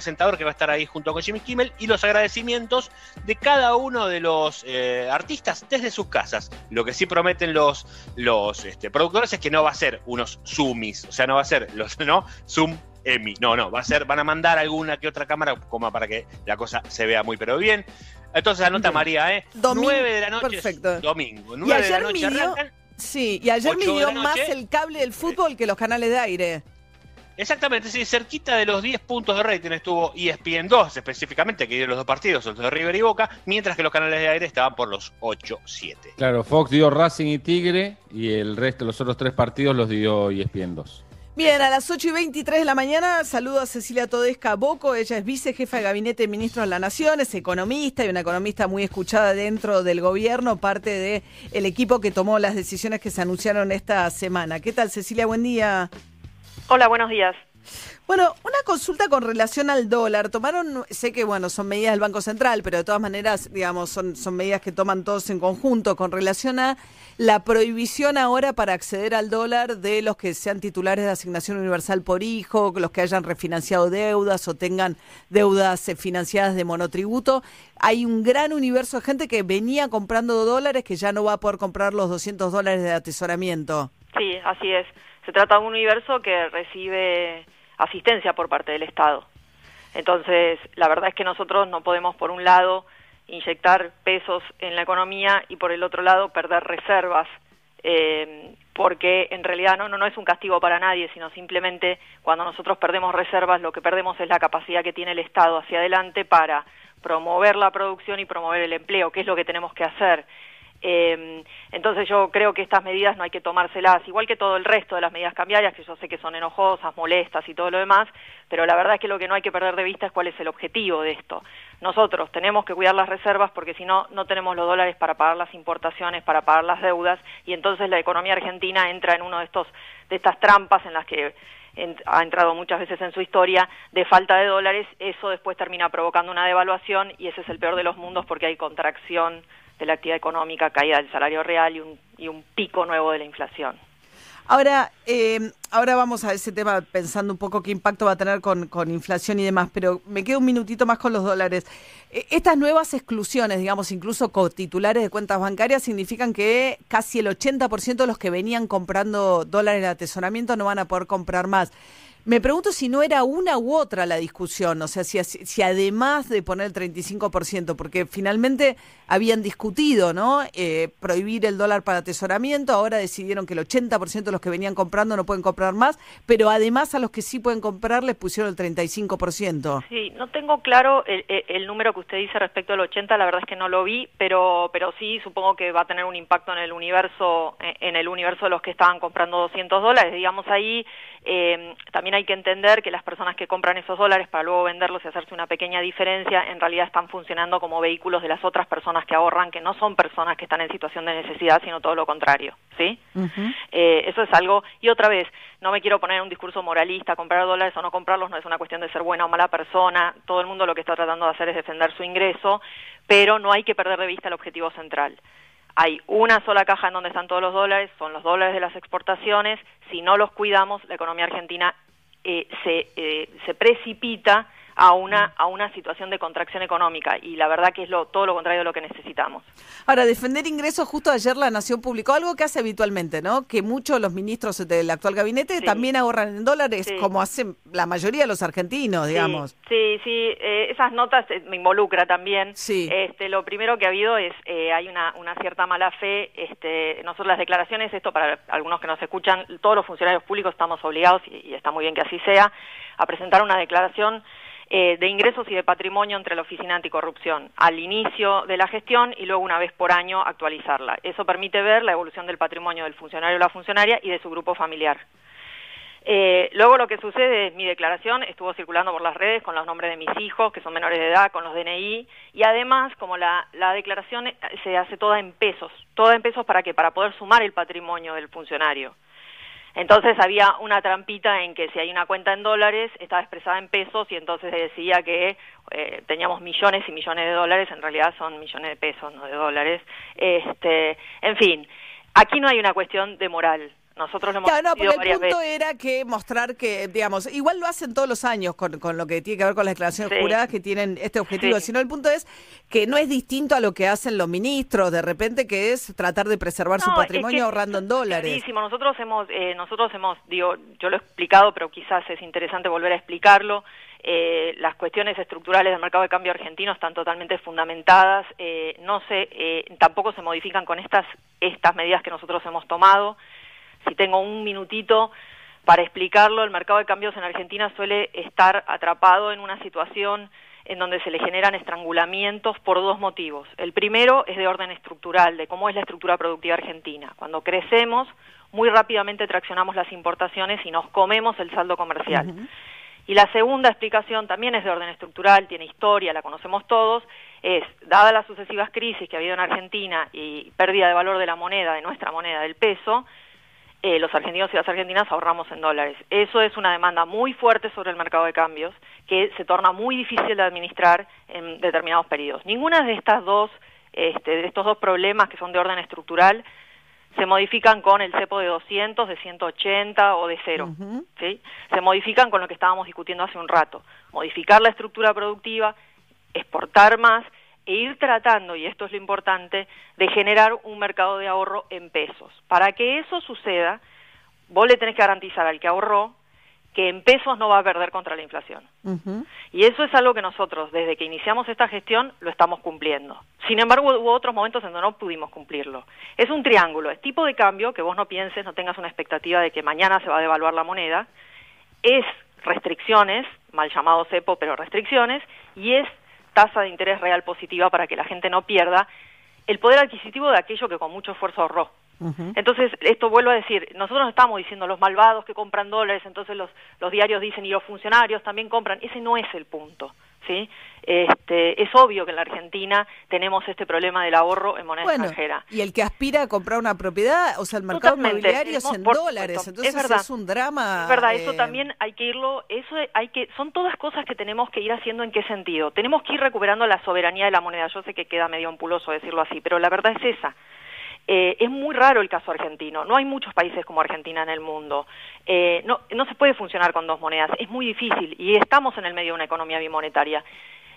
presentador que va a estar ahí junto con Jimmy Kimmel y los agradecimientos de cada uno de los eh, artistas desde sus casas. Lo que sí prometen los, los este, productores es que no va a ser unos zoomies, o sea, no va a ser los no zoom Emi. No, no, va a ser, van a mandar alguna que otra cámara como para que la cosa se vea muy pero bien. Entonces anota María, ¿eh? Domingo, 9 de la noche. perfecto. Domingo. Y 9 de la ayer noche midió, arrancan. sí, y ayer midió más el cable del fútbol que los canales de aire. Exactamente, sí, cerquita de los 10 puntos de rating estuvo ESPN 2 específicamente, que dio los dos partidos, los de River y Boca, mientras que los canales de aire estaban por los 8-7. Claro, Fox dio Racing y Tigre y el resto, los otros tres partidos los dio ESPN 2. Bien, a las 8 y 23 de la mañana saludo a Cecilia Todesca Boco. Ella es vicejefa de gabinete de ministros de la Nación, es economista y una economista muy escuchada dentro del gobierno, parte del el equipo que tomó las decisiones que se anunciaron esta semana. ¿Qué tal, Cecilia? Buen día. Hola, buenos días. Bueno, una consulta con relación al dólar. Tomaron, sé que bueno, son medidas del Banco Central, pero de todas maneras, digamos, son, son medidas que toman todos en conjunto con relación a la prohibición ahora para acceder al dólar de los que sean titulares de asignación universal por hijo, los que hayan refinanciado deudas o tengan deudas eh, financiadas de monotributo. Hay un gran universo de gente que venía comprando dólares que ya no va a poder comprar los 200 dólares de atesoramiento. Sí, así es. Se trata de un universo que recibe asistencia por parte del Estado. Entonces, la verdad es que nosotros no podemos, por un lado, inyectar pesos en la economía y, por el otro lado, perder reservas, eh, porque en realidad no, no, no es un castigo para nadie, sino simplemente cuando nosotros perdemos reservas, lo que perdemos es la capacidad que tiene el Estado hacia adelante para promover la producción y promover el empleo, que es lo que tenemos que hacer. Eh, entonces yo creo que estas medidas no hay que tomárselas, igual que todo el resto de las medidas cambiarias, que yo sé que son enojosas, molestas y todo lo demás, pero la verdad es que lo que no hay que perder de vista es cuál es el objetivo de esto. Nosotros tenemos que cuidar las reservas porque si no, no tenemos los dólares para pagar las importaciones, para pagar las deudas, y entonces la economía argentina entra en uno de estos, de estas trampas en las que ha entrado muchas veces en su historia de falta de dólares, eso después termina provocando una devaluación y ese es el peor de los mundos porque hay contracción de la actividad económica, caída del salario real y un, y un pico nuevo de la inflación. Ahora, eh, ahora vamos a ese tema pensando un poco qué impacto va a tener con, con, inflación y demás, pero me quedo un minutito más con los dólares. Eh, estas nuevas exclusiones, digamos, incluso con titulares de cuentas bancarias, significan que casi el 80% de los que venían comprando dólares de atesoramiento no van a poder comprar más. Me pregunto si no era una u otra la discusión, o sea, si, si además de poner el 35%, porque finalmente habían discutido, ¿no? Eh, prohibir el dólar para atesoramiento, ahora decidieron que el 80% de los que venían comprando no pueden comprar más, pero además a los que sí pueden comprar les pusieron el 35%. Sí, no tengo claro el, el, número que usted dice respecto al 80, la verdad es que no lo vi, pero, pero sí supongo que va a tener un impacto en el universo, en el universo de los que estaban comprando 200 dólares, digamos ahí. Eh, también hay que entender que las personas que compran esos dólares para luego venderlos y hacerse una pequeña diferencia, en realidad están funcionando como vehículos de las otras personas que ahorran, que no son personas que están en situación de necesidad, sino todo lo contrario, ¿sí? Uh -huh. eh, eso es algo, y otra vez, no me quiero poner en un discurso moralista, comprar dólares o no comprarlos no es una cuestión de ser buena o mala persona, todo el mundo lo que está tratando de hacer es defender su ingreso, pero no hay que perder de vista el objetivo central hay una sola caja en donde están todos los dólares, son los dólares de las exportaciones, si no los cuidamos, la economía argentina eh, se, eh, se precipita a una, a una situación de contracción económica y la verdad que es lo, todo lo contrario de lo que necesitamos. Ahora, defender ingresos, justo ayer la Nación publicó algo que hace habitualmente, ¿no? Que muchos de los ministros del actual gabinete sí. también ahorran en dólares, sí. como hacen la mayoría de los argentinos, digamos. Sí, sí, eh, esas notas me involucra también. Sí. Este, lo primero que ha habido es, eh, hay una, una cierta mala fe, este, nosotros las declaraciones, esto para algunos que nos escuchan, todos los funcionarios públicos estamos obligados, y, y está muy bien que así sea, a presentar una declaración eh, de ingresos y de patrimonio entre la Oficina Anticorrupción al inicio de la gestión y luego una vez por año actualizarla. Eso permite ver la evolución del patrimonio del funcionario o la funcionaria y de su grupo familiar. Eh, luego lo que sucede es mi declaración estuvo circulando por las redes con los nombres de mis hijos, que son menores de edad, con los DNI, y además, como la, la declaración se hace toda en pesos, toda en pesos para que para poder sumar el patrimonio del funcionario. Entonces había una trampita en que si hay una cuenta en dólares estaba expresada en pesos y entonces decía que eh, teníamos millones y millones de dólares, en realidad son millones de pesos, no de dólares. Este, en fin, aquí no hay una cuestión de moral. Nosotros lo hemos Claro, no, porque el punto veces. era que mostrar que, digamos, igual lo hacen todos los años con, con lo que tiene que ver con las declaraciones Sí. juradas que tienen este objetivo, Sí. sino el punto es que no es distinto a lo que hacen los ministros, de repente, que es tratar de preservar su es patrimonio que ahorrando en es dólares. clarísimo. Nosotros hemos, eh, nosotros hemos, digo, yo lo he explicado, pero quizás es interesante volver a explicarlo. Eh, las cuestiones estructurales del mercado de cambio argentino están totalmente fundamentadas. eh, no se, eh, tampoco se modifican con estas estas medidas que nosotros hemos tomado. Si tengo un minutito para explicarlo, el mercado de cambios en Argentina suele estar atrapado en una situación en donde se le generan estrangulamientos por dos motivos. El primero es de orden estructural, de cómo es la estructura productiva argentina. Cuando crecemos, muy rápidamente traccionamos las importaciones y nos comemos el saldo comercial. Y la segunda explicación también es de orden estructural, tiene historia, la conocemos todos, es, dadas las sucesivas crisis que ha habido en Argentina y pérdida de valor de la moneda, de nuestra moneda, del peso, eh, los argentinos y las argentinas ahorramos en dólares. Eso es una demanda muy fuerte sobre el mercado de cambios que se torna muy difícil de administrar en determinados periodos. Ninguna de estas dos, este, de estos dos problemas que son de orden estructural se modifican con el cepo de 200, de 180 o de cero. ¿sí? Se modifican con lo que estábamos discutiendo hace un rato. Modificar la estructura productiva, exportar más e ir tratando, y esto es lo importante, de generar un mercado de ahorro en pesos. Para que eso suceda, vos le tenés que garantizar al que ahorró que en pesos no va a perder contra la inflación. Y eso es algo que nosotros, desde que iniciamos esta gestión, lo estamos cumpliendo. Sin embargo, hubo otros momentos en donde no pudimos cumplirlo. Es un triángulo, es tipo de cambio, que vos no pienses, no tengas una expectativa de que mañana se va a devaluar la moneda, es restricciones, mal llamado cepo, pero restricciones, y es tasa de interés real positiva para que la gente no pierda el poder adquisitivo de aquello que con mucho esfuerzo ahorró. Entonces, esto vuelvo a decir, nosotros no estamos diciendo los malvados que compran dólares, entonces los, los diarios dicen y los funcionarios también compran, ese no es el punto, ¿sí? Este, es obvio que en la Argentina tenemos este problema del ahorro en moneda Bueno, extranjera. y el que aspira a comprar una propiedad, o sea, el mercado Totalmente, inmobiliario es en dólares, supuesto, entonces es verdad. es un drama. Es verdad, eso eh, también hay que irlo, eso hay que, son todas cosas que tenemos que ir haciendo en qué sentido. Tenemos que ir recuperando la soberanía de la moneda. Yo sé que queda medio ampuloso decirlo así, pero la verdad es esa. Eh, es muy raro el caso argentino. No hay muchos países como Argentina en el mundo. Eh, no, no se puede funcionar con dos monedas. Es muy difícil y estamos en el medio de una economía bimonetaria.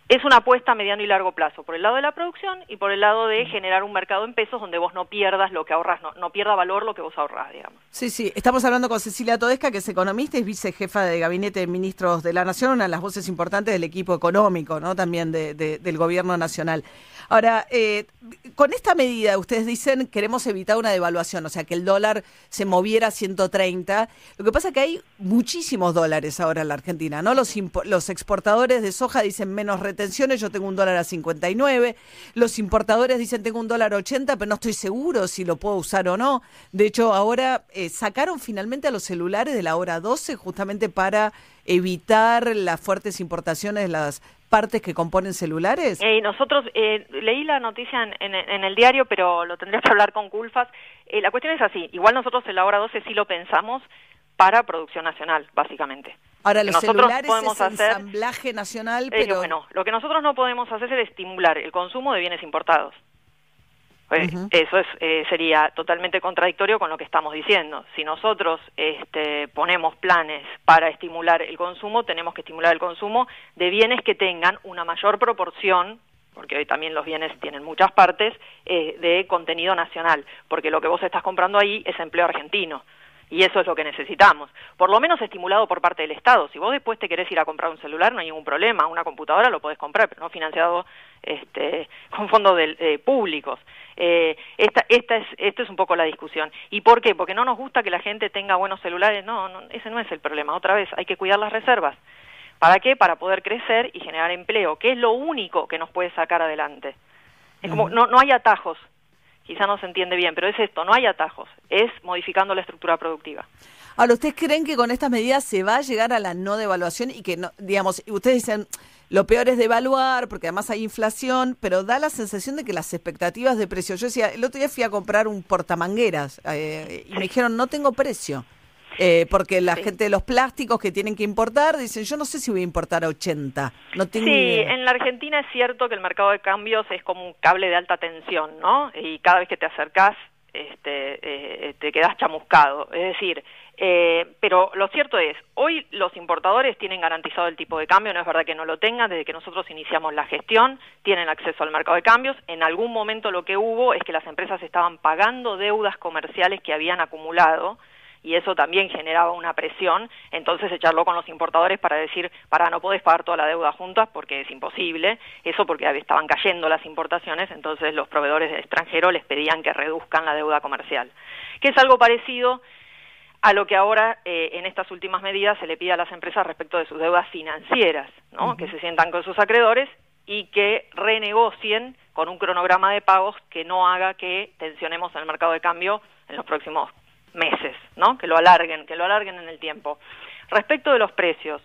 Es una apuesta a mediano y largo plazo, por el lado de la producción y por el lado de generar un mercado en pesos donde vos no pierdas lo que ahorras, no, no pierda valor lo que vos ahorrás, digamos. Sí, sí, estamos hablando con Cecilia Todesca, que es economista y vicejefa de Gabinete de Ministros de la Nación, una de las voces importantes del equipo económico, ¿no? También de- de- del gobierno nacional. Ahora, eh, con esta medida, ustedes dicen queremos evitar una devaluación, o sea, que el dólar se moviera a 130. Lo que pasa es que hay muchísimos dólares ahora en la Argentina, ¿no? Los, los exportadores de soja dicen menos retenciones, yo tengo un dólar a 59. Los importadores dicen tengo un dólar a 80, pero no estoy seguro si lo puedo usar o no. De hecho, ahora eh, sacaron finalmente a los celulares de la hora 12 justamente para evitar las fuertes importaciones de las partes que componen celulares. Eh, nosotros, eh, leí la noticia en, en- en el diario, pero lo tendrías que hablar con Culfas. Eh, la cuestión es así, igual nosotros en la hora 12 sí lo pensamos para producción nacional, básicamente. Ahora, los nosotros celulares podemos es hacer- ensamblaje nacional, Eh, pero... bueno, lo que nosotros no podemos hacer es estimular el consumo de bienes importados. Eh. Eso es, eh, sería totalmente contradictorio con lo que estamos diciendo. Si nosotros este, ponemos planes para estimular el consumo, tenemos que estimular el consumo de bienes que tengan una mayor proporción, porque hoy también los bienes tienen muchas partes, eh, de contenido nacional, porque lo que vos estás comprando ahí es empleo argentino. Y eso es lo que necesitamos. Por lo menos estimulado por parte del Estado. Si vos después te querés ir a comprar un celular, no hay ningún problema. Una computadora lo podés comprar, pero no financiado este, con fondos del- eh, públicos. Eh, esta, esta es, esto es un poco la discusión. ¿Y por qué? Porque no nos gusta que la gente tenga buenos celulares. No, no, ese no es el problema. Otra vez, hay que cuidar las reservas. ¿Para qué? Para poder crecer y generar empleo, que es lo único que nos puede sacar adelante. Es como, no, no hay atajos. Quizá no se entiende bien, pero es esto, no hay atajos. Es modificando la estructura productiva. Ahora, ¿ustedes creen que con estas medidas se va a llegar a la no devaluación y que, no, digamos, ustedes dicen, lo peor es devaluar porque además hay inflación, pero da la sensación de que las expectativas de precio, yo decía, el otro día fui a comprar un portamangueras eh, y me dijeron, no tengo precio. Eh, porque la Sí. gente de los plásticos que tienen que importar dicen, yo no sé si voy a importar a 80. No tengo Sí, idea. en la Argentina es cierto que el mercado de cambios es como un cable de alta tensión, ¿no? Y cada vez que te acercás este, eh, te quedas chamuscado. Es decir, eh, pero lo cierto es, hoy los importadores tienen garantizado el tipo de cambio, no es verdad que no lo tengan, desde que nosotros iniciamos la gestión, tienen acceso al mercado de cambios. En algún momento lo que hubo es que las empresas estaban pagando deudas comerciales que habían acumulado y eso también generaba una presión, entonces se charló con los importadores para decir, para no podés pagar toda la deuda juntas porque es imposible, eso porque estaban cayendo las importaciones, entonces los proveedores extranjeros les pedían que reduzcan la deuda comercial, que es algo parecido a lo que ahora eh, en estas últimas medidas se le pide a las empresas respecto de sus deudas financieras, ¿no? que se sientan con sus acreedores y que renegocien con un cronograma de pagos que no haga que tensionemos el mercado de cambio en los próximos meses, ¿no? Que lo alarguen, que lo alarguen en el tiempo. Respecto de los precios,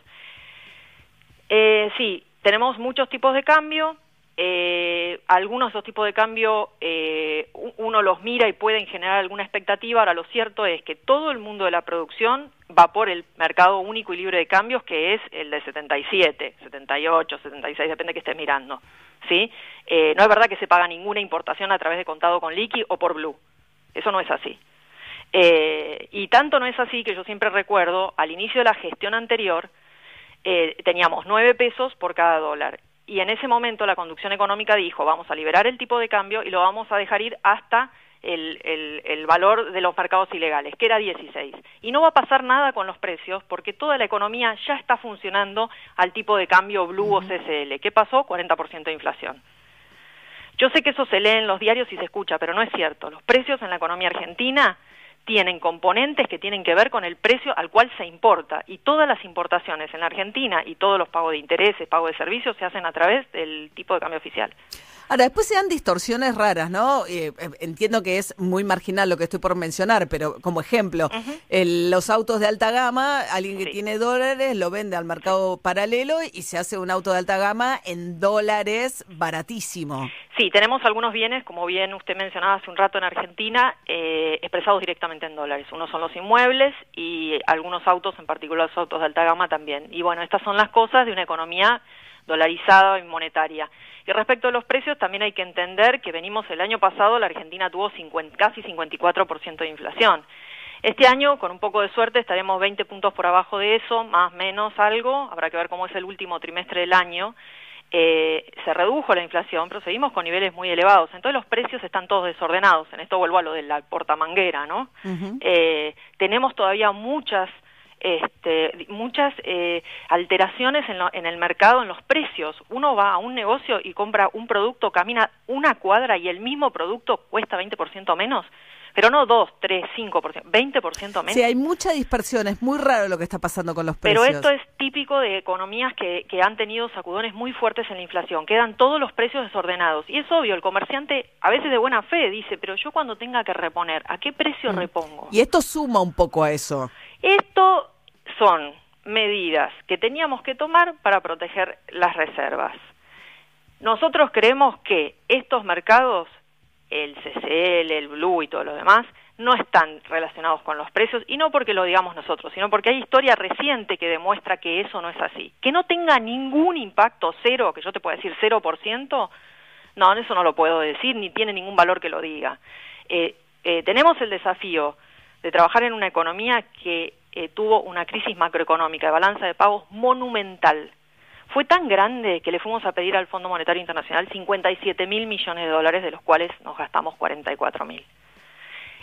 eh, sí, tenemos muchos tipos de cambio. Eh, algunos de esos tipos de cambio eh, uno los mira y pueden generar alguna expectativa. Ahora, lo cierto es que todo el mundo de la producción va por el mercado único y libre de cambios, que es el de 77, 78, 76, depende de que esté mirando. ¿sí? Eh, no es verdad que se paga ninguna importación a través de contado con liqui o por blue. Eso no es así. Eh, y tanto no es así que yo siempre recuerdo, al inicio de la gestión anterior, eh, teníamos nueve pesos por cada dólar. Y en ese momento la conducción económica dijo, vamos a liberar el tipo de cambio y lo vamos a dejar ir hasta el, el, valor de los mercados ilegales, que era 16. Y no va a pasar nada con los precios porque toda la economía ya está funcionando al tipo de cambio Blue o CCL. ¿Qué pasó? 40% de inflación. Yo sé que eso se lee en los diarios y se escucha, pero no es cierto. Los precios en la economía argentina tienen componentes que tienen que ver con el precio al cual se importa y todas las importaciones en la Argentina y todos los pagos de intereses, pagos de servicios se hacen a través del tipo de cambio oficial. Ahora, después se dan distorsiones raras, ¿no? Eh, eh, entiendo que es muy marginal lo que estoy por mencionar, pero como ejemplo, los autos de alta gama, alguien que tiene dólares lo vende al mercado paralelo y se hace un auto de alta gama en dólares baratísimo. Sí, tenemos algunos bienes, como bien usted mencionaba hace un rato en Argentina, eh, expresados directamente en dólares. Uno son los inmuebles y algunos autos, en particular los autos de alta gama también. Y bueno, estas son las cosas de una economía dolarizada y monetaria. Y respecto a los precios, también hay que entender que venimos el año pasado, la Argentina tuvo casi 54% de inflación. Este año, con un poco de suerte, estaremos 20 puntos por abajo de eso, más menos algo, habrá que ver cómo es el último trimestre del año. Eh, se redujo la inflación, pero seguimos con niveles muy elevados. Entonces los precios están todos desordenados. En esto vuelvo a lo de la portamanguera, ¿no? eh, tenemos todavía muchas este, muchas eh, alteraciones en, el mercado, en los precios. Uno va a un negocio y compra un producto, camina una cuadra y el mismo producto cuesta 20% menos. Pero no 2, 3, 5%, 20% menos. Sí, hay mucha dispersión, es muy raro lo que está pasando con los precios. Pero esto es típico de economías que, que han tenido sacudones muy fuertes en la inflación, quedan todos los precios desordenados. Y es obvio, el comerciante a veces de buena fe dice, pero yo cuando tenga que reponer, ¿a qué precio mm. repongo? Y esto suma un poco a eso. Esto son medidas que teníamos que tomar para proteger las reservas. Nosotros creemos que estos mercados, el CCL, el Blue y todo lo demás, no están relacionados con los precios y no porque lo digamos nosotros, sino porque hay historia reciente que demuestra que eso no es así. Que no tenga ningún impacto cero, que yo te pueda decir cero por ciento, no, eso no lo puedo decir, ni tiene ningún valor que lo diga. Eh, eh, tenemos el desafío de trabajar en una economía que eh, tuvo una crisis macroeconómica de balanza de pagos monumental. Fue tan grande que le fuimos a pedir al Fondo Monetario Internacional 57 mil millones de dólares, de los cuales nos gastamos 44 mil.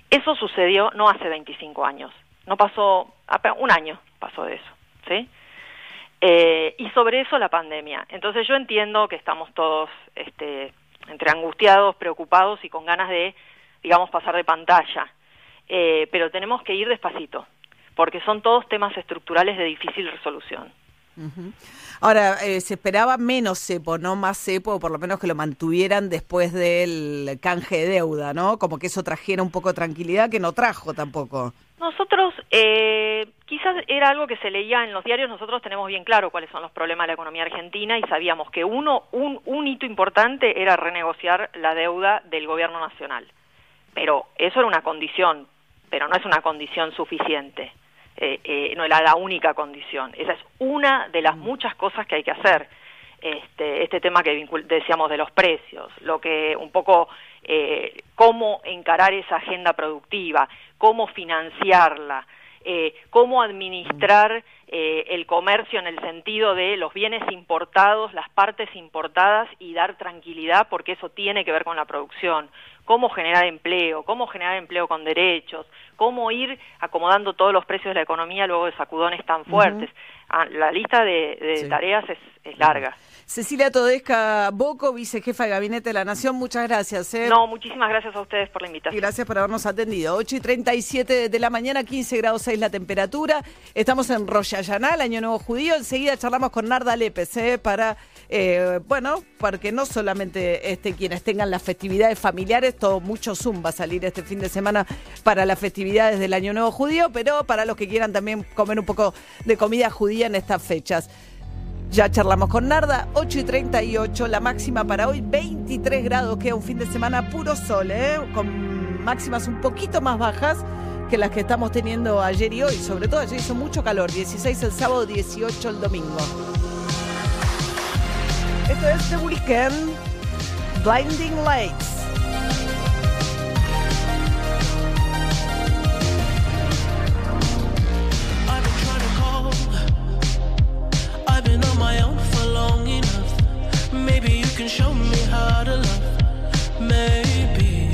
Eso sucedió no hace 25 años, no pasó, un año pasó de eso, ¿sí? Eh, y sobre eso la pandemia. Entonces yo entiendo que estamos todos este, entre angustiados, preocupados y con ganas de, digamos, pasar de pantalla. Eh, pero tenemos que ir despacito, porque son todos temas estructurales de difícil resolución. Ahora, eh, se esperaba menos cepo, no más cepo, por lo menos que lo mantuvieran después del canje de deuda, ¿no? Como que eso trajera un poco de tranquilidad, que no trajo tampoco. Nosotros, eh, quizás era algo que se leía en los diarios, nosotros tenemos bien claro cuáles son los problemas de la economía argentina y sabíamos que uno, un, un hito importante era renegociar la deuda del gobierno nacional. Pero eso era una condición, pero no es una condición suficiente. Eh, eh, no era la única condición. Esa es una de las muchas cosas que hay que hacer. este, este tema que decíamos de los precios, lo que un poco eh, cómo encarar esa agenda productiva, cómo financiarla, eh, cómo administrar eh, el comercio en el sentido de los bienes importados, las partes importadas y dar tranquilidad porque eso tiene que ver con la producción, cómo generar empleo, cómo generar empleo con derechos, cómo ir acomodando todos los precios de la economía luego de sacudones tan fuertes. Ah, la lista de, de Sí. tareas es, es larga. Cecilia Todesca Boco, vicejefa de Gabinete de la Nación, muchas gracias. ¿eh? No, muchísimas gracias a ustedes por la Y invitación. gracias por habernos atendido. 8 y 37 de la mañana, 15 grados 6 la temperatura. Estamos en Hashanah, el Año Nuevo Judío. Enseguida charlamos con Narda Lépez, ¿eh? para, eh, bueno, porque no solamente este, quienes tengan las festividades familiares, todo mucho Zoom va a salir este fin de semana para las festividades del Año Nuevo Judío, pero para los que quieran también comer un poco de comida judía en estas fechas. Ya charlamos con Narda, 8 y 38, la máxima para hoy 23 grados, queda un fin de semana puro sol, ¿eh? con máximas un poquito más bajas que las que estamos teniendo ayer y hoy, sobre todo ayer hizo mucho calor, 16 el sábado, 18 el domingo. Esto es The Weekend, Blinding Lights. I've been on my own for long enough. Maybe you can show me how to love. Maybe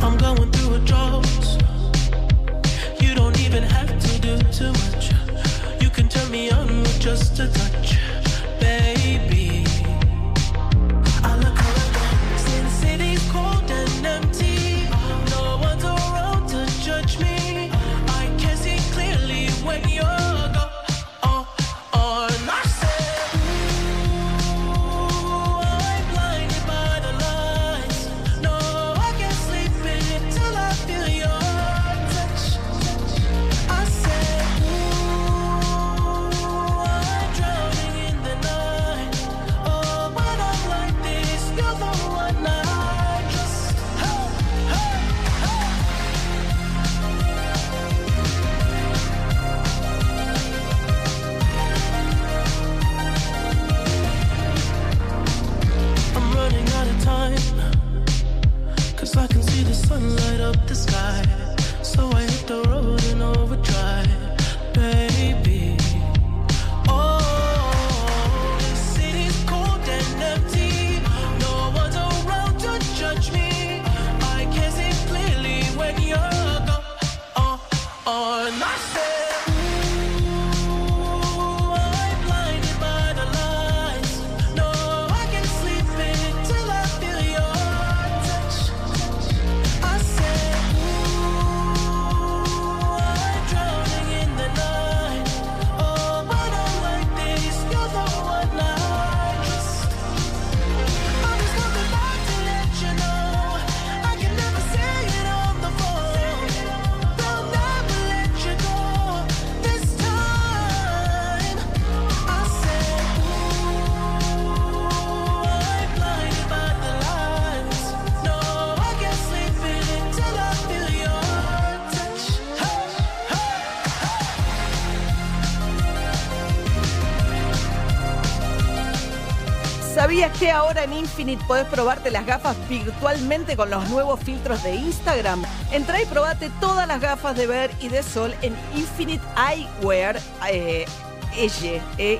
I'm going through. You don't even have to do too much. You can turn me on with just a touch, en Infinite podés probarte las gafas virtualmente con los nuevos filtros de Instagram? Entrá y probate todas las gafas de ver y de sol en Infinite Eyewear, eh, E,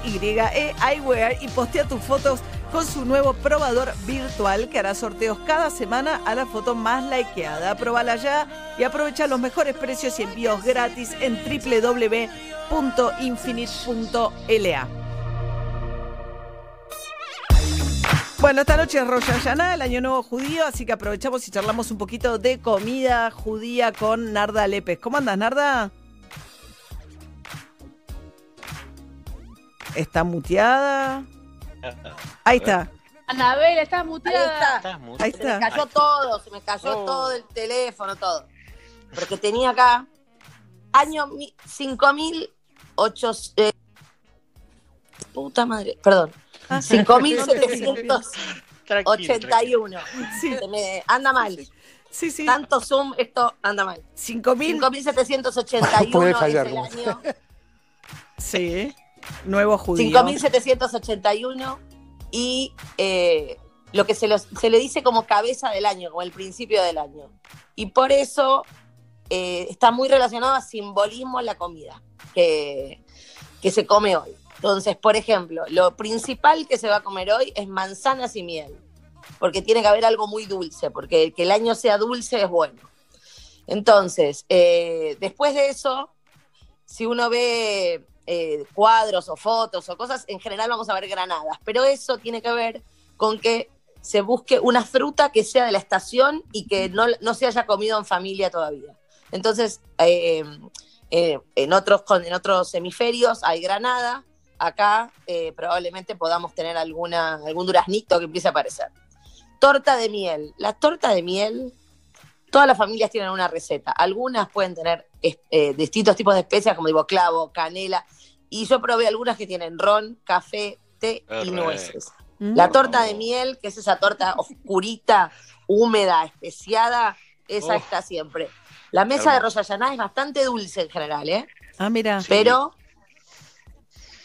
Y, E, Eyewear y postea tus fotos con su nuevo probador virtual que hará sorteos cada semana a la foto más likeada. Probala ya y aprovecha los mejores precios y envíos gratis en www.infinite.la. Bueno, esta noche es Rosh Hashanah, el Año Nuevo Judío, así que aprovechamos y charlamos un poquito de comida judía con Narda Lépez. ¿Cómo andas, Narda? ¿Está muteada? Ahí está, Anabel, estás Ahí muteada. está. Ahí Se me está. cayó todo, se me cayó Oh. todo el teléfono, todo. Porque tenía acá año mi- 5800. eh, puta madre, perdón. Ah, 5781. Tranquilo, tranquilo. Sí, Se me anda mal. sí, sí. Tanto Zoom, esto anda mal. 5.000. 5781 Puede es el ¿no? año. Sí. Nuevo judío. 5.781 y eh, lo que se, los- se le dice como cabeza del año, como el principio del año. Y por eso eh, está muy relacionado a simbolismo en la comida que, que se come hoy. Entonces, por ejemplo, lo principal que se va a comer hoy es manzanas y miel, porque tiene que haber algo muy dulce, porque que el año sea dulce es bueno. Entonces, eh, después de eso, si uno ve eh, cuadros o fotos o cosas, en general vamos a ver granadas, pero eso tiene que ver con que se busque una fruta que sea de la estación y que no, no se haya comido en familia todavía. Entonces, eh, eh, en, otros, en otros hemisferios hay granada, acá eh, probablemente podamos tener alguna, algún duraznito que empiece a aparecer. Torta de miel. La torta de miel, todas las familias tienen una receta. Algunas pueden tener eh, distintos tipos de especias, como digo, clavo, canela. Y yo probé algunas que tienen ron, café, té y nueces. Mm. La torta de miel, que es esa torta oscurita, húmeda, especiada, esa Uf. está siempre. La mesa de Hashanah es bastante dulce en general, ¿eh? Ah, mira. Sí. Pero,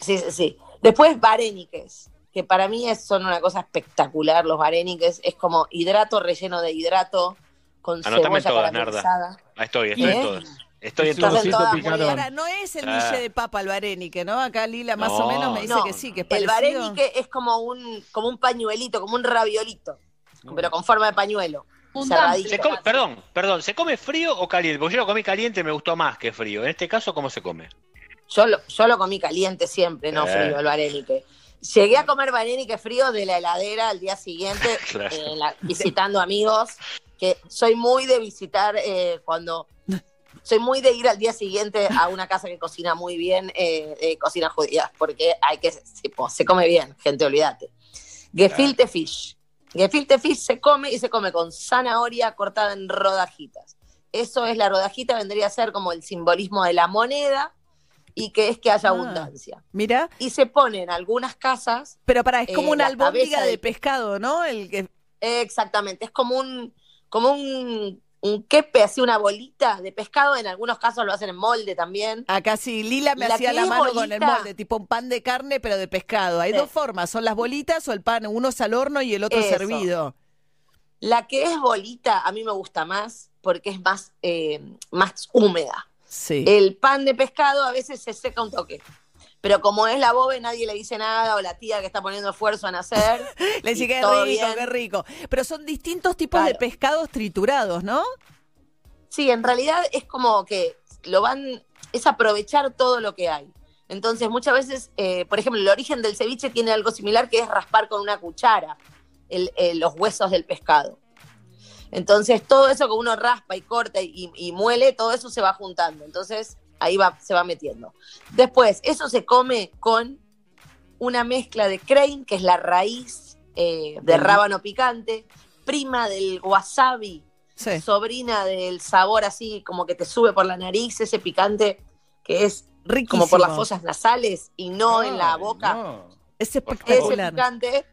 sí, sí, sí. Después, varéniques, que para mí es- son una cosa espectacular. Los varéniques es como hidrato relleno de hidrato con Anotame cebolla todas, Narda. Ahí estoy, estoy ¿Eh? en todas. Estoy en todas. Ahora, no es el Ah. de papa el varenique, ¿no? Acá Lila más No. o menos me dice No, que sí, que es El parecido. varénique es como un, como un pañuelito, como un raviolito, pero con forma de pañuelo. Se come- perdón, perdón, ¿se come frío o caliente? Porque yo lo comí caliente y me gustó más que frío. En este caso, ¿cómo se come? Yo lo, yo lo comí caliente siempre, no Eh. frío, el varénique. Llegué a comer varénique frío de la heladera al día siguiente, Claro. eh, la- visitando amigos, que soy muy de visitar eh, cuando... Soy muy de ir al día siguiente a una casa que cocina muy bien, eh, cocina judía, porque hay que, se, se come bien, gente, olvídate. Gefilte fish. Gefilte fish se come y se come con zanahoria cortada en rodajitas. Eso es la rodajita, vendría a ser como el simbolismo de la moneda y que es que haya Ah. abundancia. Mira, Y se pone en algunas casas, pero para, es como Eh, una la albóndiga de pescado, ¿no? El que exactamente, es como un, como un, un quepe, así una bolita de pescado, en algunos casos lo hacen en molde también. acá sí, Lila me La hacía la mano con el molde, tipo un pan de carne, pero de pescado. Hay dos formas, son las bolitas o el pan, uno es al horno y el otro Eso. servido. La que es bolita a mí me gusta más porque es más, eh, más húmeda. Sí. El pan de pescado a veces se seca un toque. Pero como es la bobe, nadie le dice nada, o la tía que está poniendo esfuerzo en hacer. Le qué todo rico, bien. qué rico. Pero son distintos tipos de pescados triturados, ¿no? Sí, en realidad es como que lo van, es aprovechar todo lo que hay. Entonces, muchas veces, eh, por ejemplo, el origen del ceviche tiene algo similar que es raspar con una cuchara el- eh, los huesos del pescado. Entonces, todo eso que uno raspa y corta y, y muele, todo eso se va juntando. Entonces, ahí va, se va metiendo. Después, eso se come con una mezcla de crane, que es la raíz eh, de rábano picante, prima del wasabi, Sí. sobrina del sabor así como que te sube por la nariz, ese picante que es Riquísimo. como por las fosas nasales y no en la boca. no. Es Ese espectacular. picante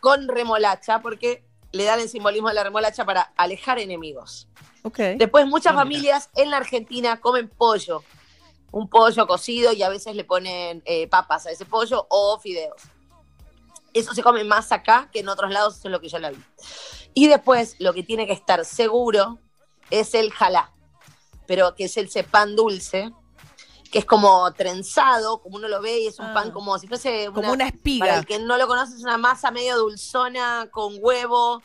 con remolacha, porque le dan el simbolismo de la remolacha para alejar enemigos. Ok. Después muchas Ah, mira. familias en la Argentina comen pollo, un pollo cocido y a veces le ponen eh, papas a ese pollo o fideos. Eso se come más acá que en otros lados, eso es lo que yo la vi. Y después lo que tiene que estar seguro es el jalá, pero que es el pan dulce, que es como trenzado, como uno lo ve, y es un Ah. pan como si fuese Como una para espiga. el que no lo conoce, es una masa medio dulzona con huevo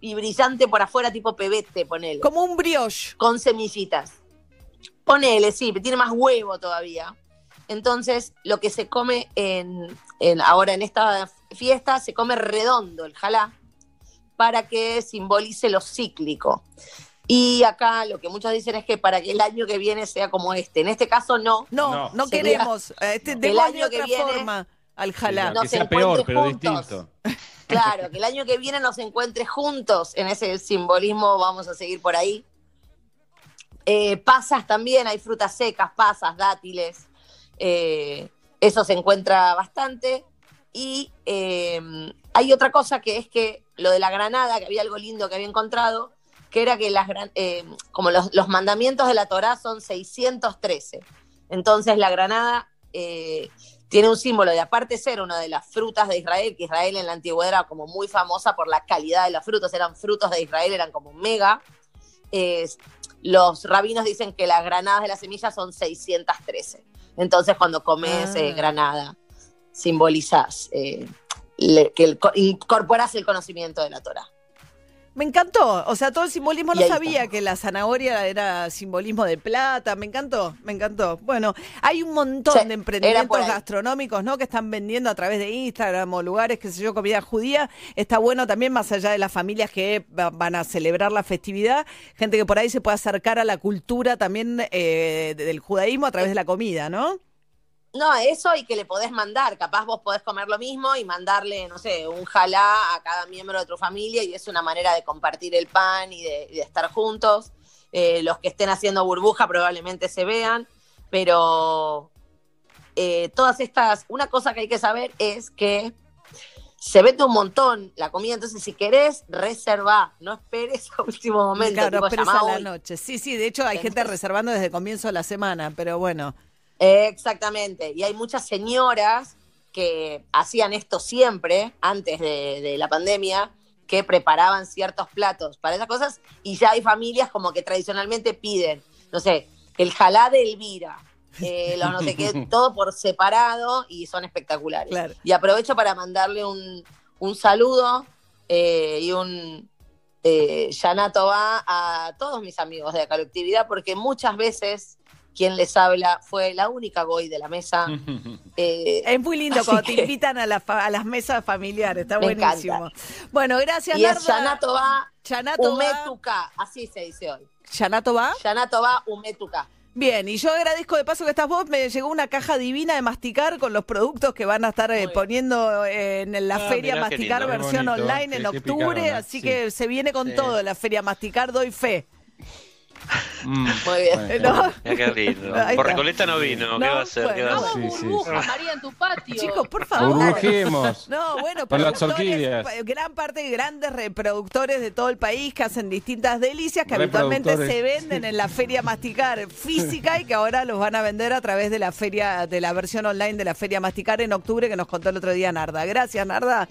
y brillante por afuera, tipo pebete, ponele Como un brioche. con semillitas. Ponele, sí, tiene más huevo todavía. Entonces, lo que se come en, en- ahora en esta fiesta, se come redondo el jalá para que simbolice lo cíclico. Y acá lo que muchos dicen es que para que el año que viene sea como este. En este caso no. No, no, queremos. Este, El démosle año que otra viene- forma al jalá. No que se sea peor, pero juntos. distinto. Claro, que el año que viene nos encuentre juntos en ese simbolismo, vamos a seguir por ahí. Eh, pasas también, hay frutas secas, pasas, dátiles. eh, eso se encuentra bastante. Y eh, hay otra cosa que es que lo de la granada, que había algo lindo que había encontrado, que era que las gran- eh, como los, los mandamientos de la Torá son 613. Entonces la granada eh, tiene un símbolo de aparte de ser una de las frutas de Israel, que Israel en la antigüedad era como muy famosa por la calidad de los frutos, eran frutos de Israel, eran como mega. Es- los rabinos dicen que las granadas de las semillas son 613. Entonces cuando comes Ah. eh, granada, simbolizas eh, le- que el co- incorporas el conocimiento de la Torah. Me encantó. O sea, todo el simbolismo no sabía que la zanahoria era simbolismo de plata. Me encantó, me encantó. Bueno, hay un montón Sí, de emprendimientos gastronómicos, ¿no? Que están vendiendo a través de Instagram o lugares, qué sé yo, comida judía. Está bueno también, más allá de las familias que va- van a celebrar la festividad, gente que por ahí se puede acercar a la cultura también eh, del judaísmo a través de la comida, ¿no? No, eso y que le podés mandar. Capaz vos podés comer lo mismo y mandarle, no sé, un jalá a cada miembro de tu familia y es una manera de compartir el pan y de, y de estar juntos. Eh, los que estén haciendo burbuja probablemente se vean, pero eh, todas estas, una cosa que hay que saber es que se vende un montón la comida, entonces si querés, reserva, no esperes a último momento. claro, tipo, a la hoy. noche. Sí, sí, de hecho hay gente reservando desde el comienzo de la semana, pero bueno. Exactamente. Y hay muchas señoras que hacían esto siempre, antes de, de la pandemia, que preparaban ciertos platos para esas cosas, y ya hay familias como que tradicionalmente piden, no sé, el jalá de Elvira, eh, no sé qué, todo por separado y son espectaculares. Claro. Y aprovecho para mandarle un, un saludo eh, y un eh, Yanato va a todos mis amigos de la colectividad, porque muchas veces quien les habla fue la única goy de la mesa. Eh, Es muy lindo cuando te invitan a, la fa- a las mesas familiares, está Me buenísimo. Bueno, gracias, y es Narda. Yanato va Yanato va. Umetuka, así se dice hoy. ¿Yanato va? Yanato va Umetuka. Bien, y yo agradezco de paso que estás vos, me llegó una caja divina de masticar con los productos que van a estar eh, poniendo en la Ah, feria Masticar lindo. Versión bonito. online en octubre, así sí. que se viene con Sí. todo la feria Masticar, doy fe. Mm, Muy bien. bueno. ¿No? Mira qué lindo. Por. Recoleta no vino. ¿Qué No, va a hacer? ¿Qué va a bueno. hacer? Hagamos Sí, sí, burbujas, sí. María, en tu patio. Chicos, por favor. Burbujemos. No, bueno, Con las productores, orquídeas. gran parte de grandes reproductores de todo el país que hacen distintas delicias que habitualmente se venden en la feria Masticar física y que ahora los van a vender a través de la feria, de la versión online de la feria Masticar en octubre que nos contó el otro día Narda. Gracias, Narda.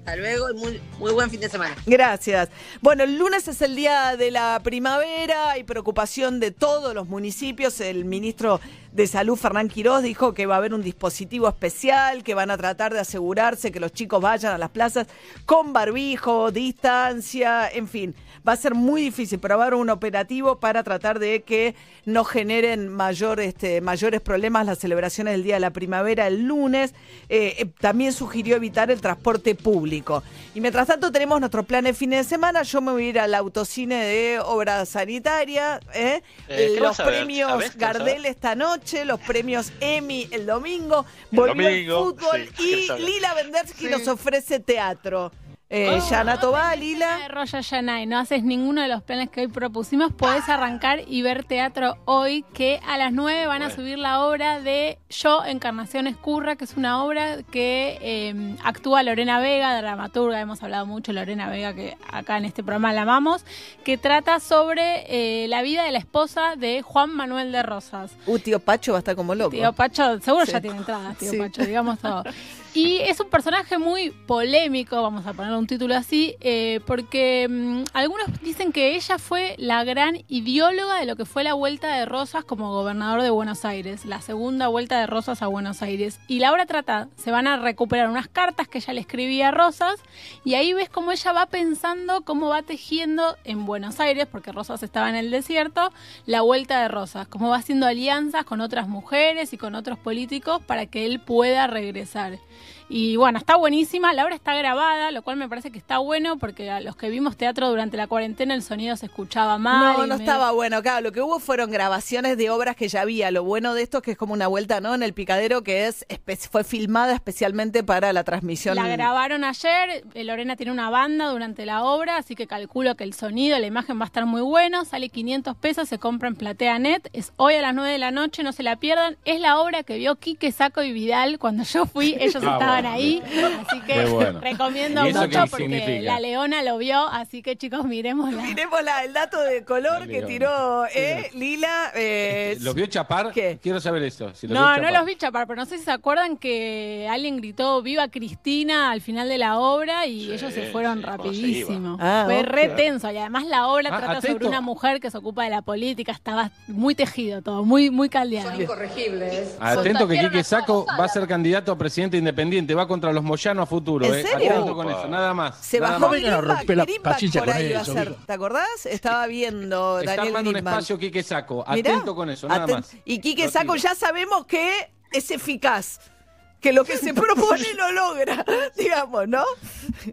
Hasta luego y muy, muy buen fin de semana. Gracias. Bueno, el lunes es el día de la primavera, hay preocupación de todos los municipios. El ministro de Salud, Fernán Quiroz, dijo que va a haber un dispositivo especial, que van a tratar de asegurarse que los chicos vayan a las plazas con barbijo, distancia, en fin. Va a ser muy difícil probar un operativo para tratar de que no generen mayor, este, mayores problemas las celebraciones del Día de la Primavera el lunes. Eh, eh, también sugirió evitar el transporte público. Y mientras tanto tenemos nuestro plan de fin de semana. Yo me voy a ir al autocine de obra sanitaria. ¿eh? Eh, ¿qué los a premios ¿Sabés qué vas a Gardel esta noche, los premios Emmy el domingo. El Volvió el fútbol sí, y. Lila Vendersky nos ofrece teatro. Eh, Yanato va, Lila. de Roya Yanay, no haces ninguno de los planes que hoy propusimos, podés arrancar y ver teatro hoy, que a las 9 van a subir la obra de Yo, Encarnación Escurra, que es una obra que eh, actúa Lorena Vega, dramaturga, hemos hablado mucho de Lorena Vega, que acá en este programa la amamos, que trata sobre eh, la vida de la esposa de Juan Manuel de Rosas. Uh, tío Pacho va a estar como loco. Tío Pacho, seguro Sí. ya tiene entradas, tío Sí. Pacho, digamos todo. Y es un personaje muy polémico, vamos a ponerle un título así, eh, porque mm, algunos dicen que ella fue la gran ideóloga de lo que fue la vuelta de Rosas como gobernador de Buenos Aires, la segunda vuelta de Rosas a Buenos Aires. Y la obra trata, se van a recuperar unas cartas que ella le escribía a Rosas, y ahí ves cómo ella va pensando, cómo va tejiendo en Buenos Aires, porque Rosas estaba en el desierto, la vuelta de Rosas, cómo va haciendo alianzas con otras mujeres y con otros políticos para que él pueda regresar. Y bueno, está buenísima, la obra está grabada, lo cual me parece que está bueno porque a los que vimos teatro durante la cuarentena el sonido se escuchaba mal. No, no me- estaba bueno. Claro, lo que hubo fueron grabaciones de obras que ya había. Lo bueno de esto es que es como una vuelta, ¿no? En el picadero que es espe- fue filmada especialmente para la transmisión. La grabaron ayer, eh, Lorena tiene una banda durante la obra, así que calculo que el sonido, la imagen va a estar muy bueno, sale 500 pesos, se compra en PlateaNet, es hoy a las 9 de la noche, no se la pierdan, es la obra que vio Quique, Saco y Vidal cuando yo fui, ellos Ah, estaban estaban ahí. Así que bueno. recomiendo ¿Y eso mucho porque significa? la leona lo vio. Así que chicos, miremosla. Miremos la- el dato de color que tiró eh, Lila. eh, ¿Los vio chapar? ¿Qué? Quiero saber si los No, vio no los vi chapar, pero no sé si se acuerdan que alguien gritó Viva Cristina al final de la obra y Sí, ellos se fueron sí, cuando se rapidísimo. Ah, Fue re tenso y además la obra Ah, trata atento. sobre una mujer que se ocupa de la política, estaba muy tejido todo, muy, muy caldeado. Atento que Quique Saco va a ser candidato a presidente independiente, va contra los Moyano a futuro. ¿En eh. serio? Atento con eso, nada más. Se nada bajó más. Greenback, por con ahí va a eso, ser. viejo. ¿Te acordás? Estaba viendo Está Daniel armando un espacio Quique Saco. Mirá, Atento con eso, nada más. Y Quique Saco ya sabemos que es eficaz. Que lo que se propone lo logra, digamos, ¿no?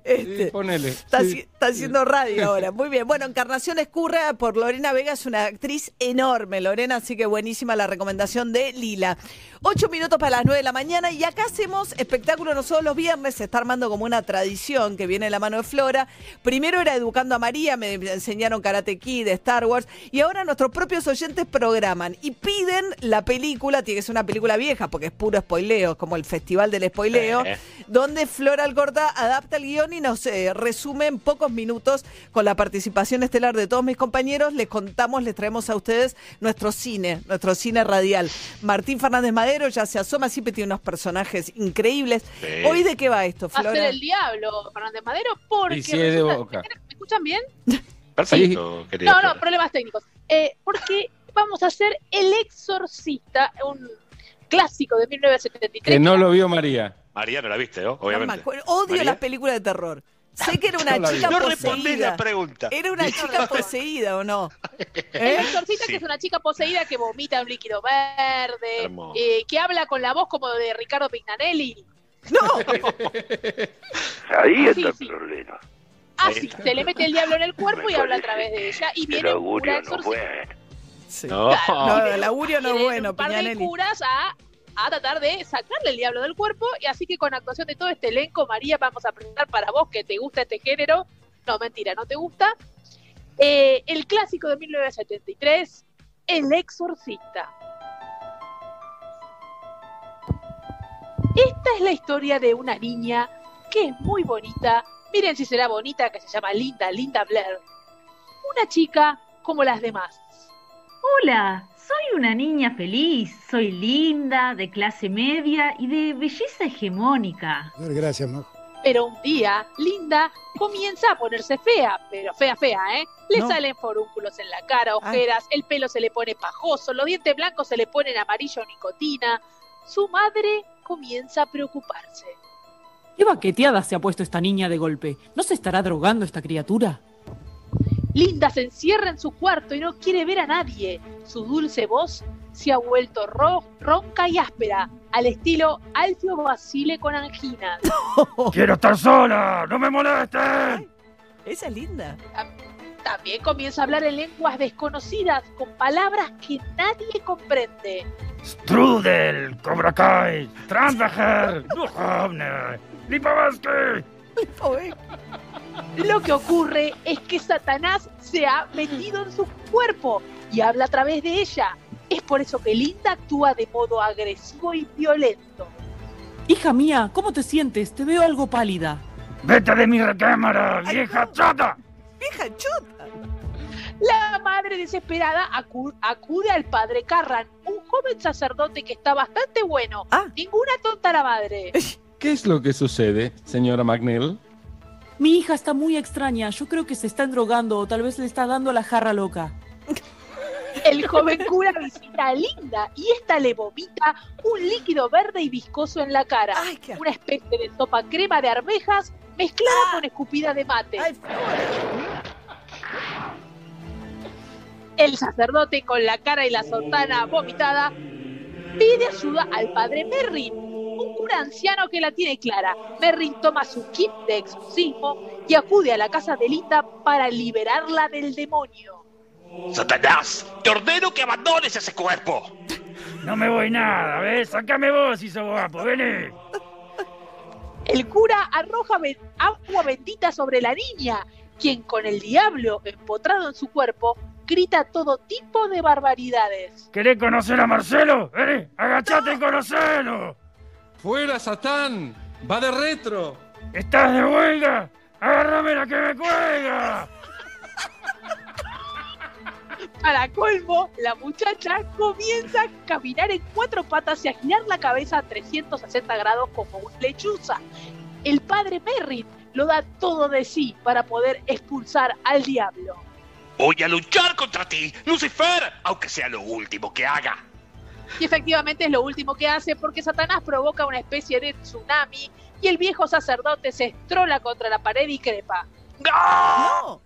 Este, Sí, ponele. Está, Sí. haci- está haciendo radio ahora. Muy bien. Bueno, Encarnación Escurra por Lorena Vega es una actriz enorme, Lorena, así que buenísima la recomendación de Lila. Ocho minutos para las nueve de la mañana y acá hacemos espectáculo nosotros los viernes. Se está armando como una tradición que viene de la mano de Flora. Primero era Educando a María, me enseñaron Karate Kid, Star Wars y ahora nuestros propios oyentes programan y piden la película, tiene que ser una película vieja porque es puro spoileo, como el Festival del Spoileo, Eh. donde Flora Alcorta adapta el guion y nos eh, resume en pocos minutos con la participación estelar de todos mis compañeros. Les contamos, les traemos a ustedes nuestro cine, nuestro cine radial. Martín Fernández Madero ya se asoma, siempre tiene unos personajes increíbles. Sí. Hoy de qué va esto, Va a ser Flora? el diablo, Fernández Madero, porque. Y si es de Boca. ¿Me escuchan bien? Perfecto, querida. No, no, Flora. problemas técnicos. Eh, porque vamos a hacer El Exorcista, un clásico de 1973. Que no lo vio María. María no la viste, ¿no? No me Obviamente. Odio ¿María? las películas de terror. Sé que era una No chica No respondí poseída. la pregunta. Era una chica poseída, ¿o no? El ¿Eh? exorcista Sí. que es una chica poseída que vomita un líquido verde, eh, que habla con la voz como de Ricardo Pignanelli. No, Ahí Sí, está sí. el problema. Así, se le mete el diablo en el cuerpo y habla a través de ella. Y viene un augurio cura no exorcista. fue. Sí. No. No, el augurio no es bueno, un par de curas a, a tratar de sacarle el diablo del cuerpo. Y así que con actuación de todo este elenco, María, vamos a presentar para vos que te gusta este género. No, mentira, no te gusta. Eh, el clásico de 1973, El Exorcista. Esta es la historia de una niña que es muy bonita. Miren si será bonita, que se llama Linda, Linda Blair. Una chica como las demás. Hola, soy una niña feliz, soy linda, de clase media y de belleza hegemónica. Gracias, Majo. Pero un día, Linda comienza a ponerse fea, pero fea, fea, ¿eh? Le No. salen forúnculos en la cara, ojeras, el pelo se le pone pajoso, los dientes blancos se le ponen amarillo nicotina. Su madre comienza a preocuparse. ¿Qué baqueteada se ha puesto esta niña de golpe? ¿No se estará drogando esta criatura? Linda se encierra en su cuarto y no quiere ver a nadie. Su dulce voz se ha vuelto ro- ronca y áspera, al estilo Alfio Basile con angina. ¡Quiero estar sola! ¡No me molesten! Esa es linda. También comienza a hablar en lenguas desconocidas, con palabras que nadie comprende. Strudel, Cobra Kai, Transvejer, Duhovne, Lipovetsky. Lo que ocurre es que Satanás se ha metido en su cuerpo y habla a través de ella. Es por eso que Linda actúa de modo agresivo y violento. Hija mía, ¿cómo te sientes? Te veo algo pálida. ¡Vete de mi recámara, vieja chata! vieja chota. La madre desesperada acu- acude al padre Carran, un joven sacerdote que está bastante bueno. Ah. Ninguna tonta la madre. ¿Qué es lo que sucede, señora McNeil? Mi hija está muy extraña. Yo creo que se está drogando o tal vez le está dando la jarra loca. El joven cura visita a Linda y esta le vomita un líquido verde y viscoso en la cara. Ay, qué asco. Una especie de sopa crema de arvejas mezclada con escupida de mate. Ay. El sacerdote con la cara y la sotana vomitada pide ayuda al padre Merrin, un anciano que la tiene clara. Merrin toma su kit de exorcismo y acude a la casa de Linda para liberarla del demonio. Satanás, te ordeno que abandones ese cuerpo. No me voy nada, ¿ves? Sácame vos sos guapo, vení. El cura arroja ben- agua bendita sobre la niña, quien con el diablo empotrado en su cuerpo grita todo tipo de barbaridades. ¿Querés conocer a Marcelo? Vení, agachate y conocelo. ¡Fuera, Satán! Va de retro. ¿Estás de huelga? ¡Agárrame la que me cuelga! Para colmo, la muchacha comienza a caminar en cuatro patas y a girar la cabeza a 360 grados como una lechuza. El padre Merrin lo da todo de sí para poder expulsar al diablo. Voy a luchar contra ti, Lucifer, aunque sea lo último que haga. Y efectivamente es lo último que hace porque Satanás provoca una especie de tsunami y el viejo sacerdote se estrola contra la pared y crepa. No.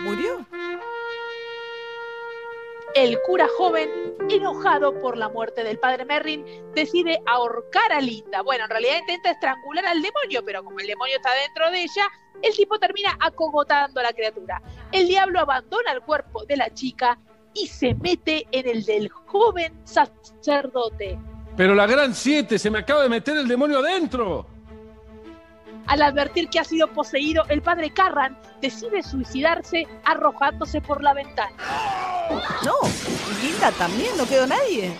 ¿Murió? El cura joven, enojado por la muerte del padre Merrin, decide ahorcar a Linda. Bueno, en realidad intenta estrangular al demonio, pero como el demonio está dentro de ella, el tipo termina acogotando a la criatura. El diablo abandona el cuerpo de la chica y se mete en el del joven sacerdote. Pero la gran 7, se me acaba de meter el demonio adentro. Al advertir que ha sido poseído, el padre Carran decide suicidarse arrojándose por la ventana. No, Linda también, no quedó nadie.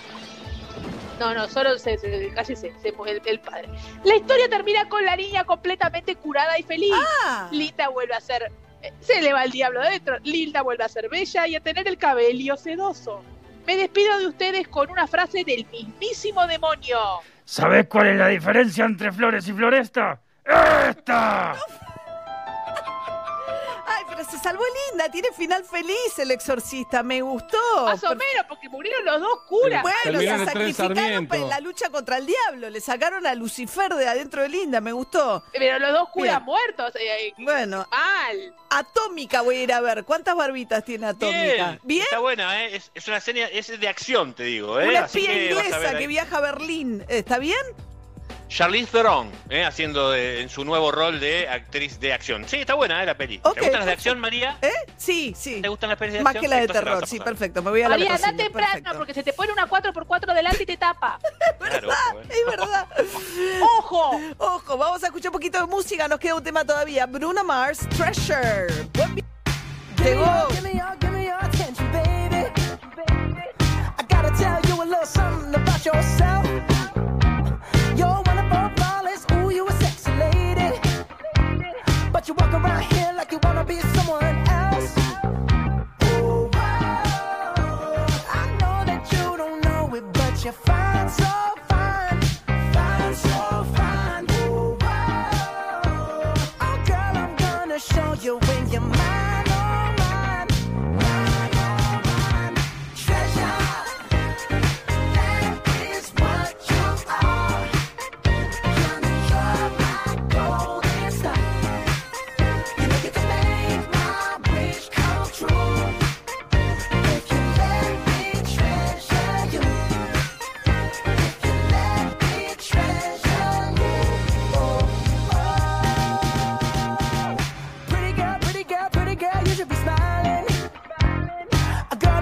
No, no, solo se, se- casi se, se- el, el padre. La historia termina con la niña completamente curada y feliz. Ah. Linda vuelve a ser. Se le va el diablo adentro. Linda vuelve a ser bella y a tener el cabello sedoso. Me despido de ustedes con una frase del mismísimo demonio. ¿Sabés cuál es la diferencia entre flores y floresta? ¡Esta! Ay, pero se salvó Linda, tiene final feliz el exorcista, me gustó. Más o menos, porque murieron los dos curas. Bueno, Terminaron se sacrificaron en la lucha contra el diablo, le sacaron a Lucifer de adentro de Linda, me gustó. Pero los dos curas Bien. muertos. eh, eh, Bueno, mal. Atómica voy a ir a ver. ¿Cuántas barbitas tiene Atómica? Bien, ¿Bien? Está buena, ¿eh? Es, es una serie es de acción, te digo, ¿eh? Una espía inglesa que viaja a Berlín. ¿Está bien? Charlize Theron, ¿eh? haciendo de- en su nuevo rol de actriz de acción. Sí, está buena, ¿eh? La peli. ¿Te gustan las de acción, María? ¿Eh? Sí, sí. ¿Te gustan las pelis de Más acción? que la de Entonces terror, sí, perfecto. Me voy a la María, anda cocina, temprano porque se te pone una 4x4 delante y te tapa. Claro, bueno. Es verdad. ¡Ojo! Ojo, vamos a escuchar un poquito de música. Nos queda un tema todavía. Bruno Mars, Treasure. Buen Llegó. Give me your, give me your attention, baby. I gotta tell you a little something about yourself.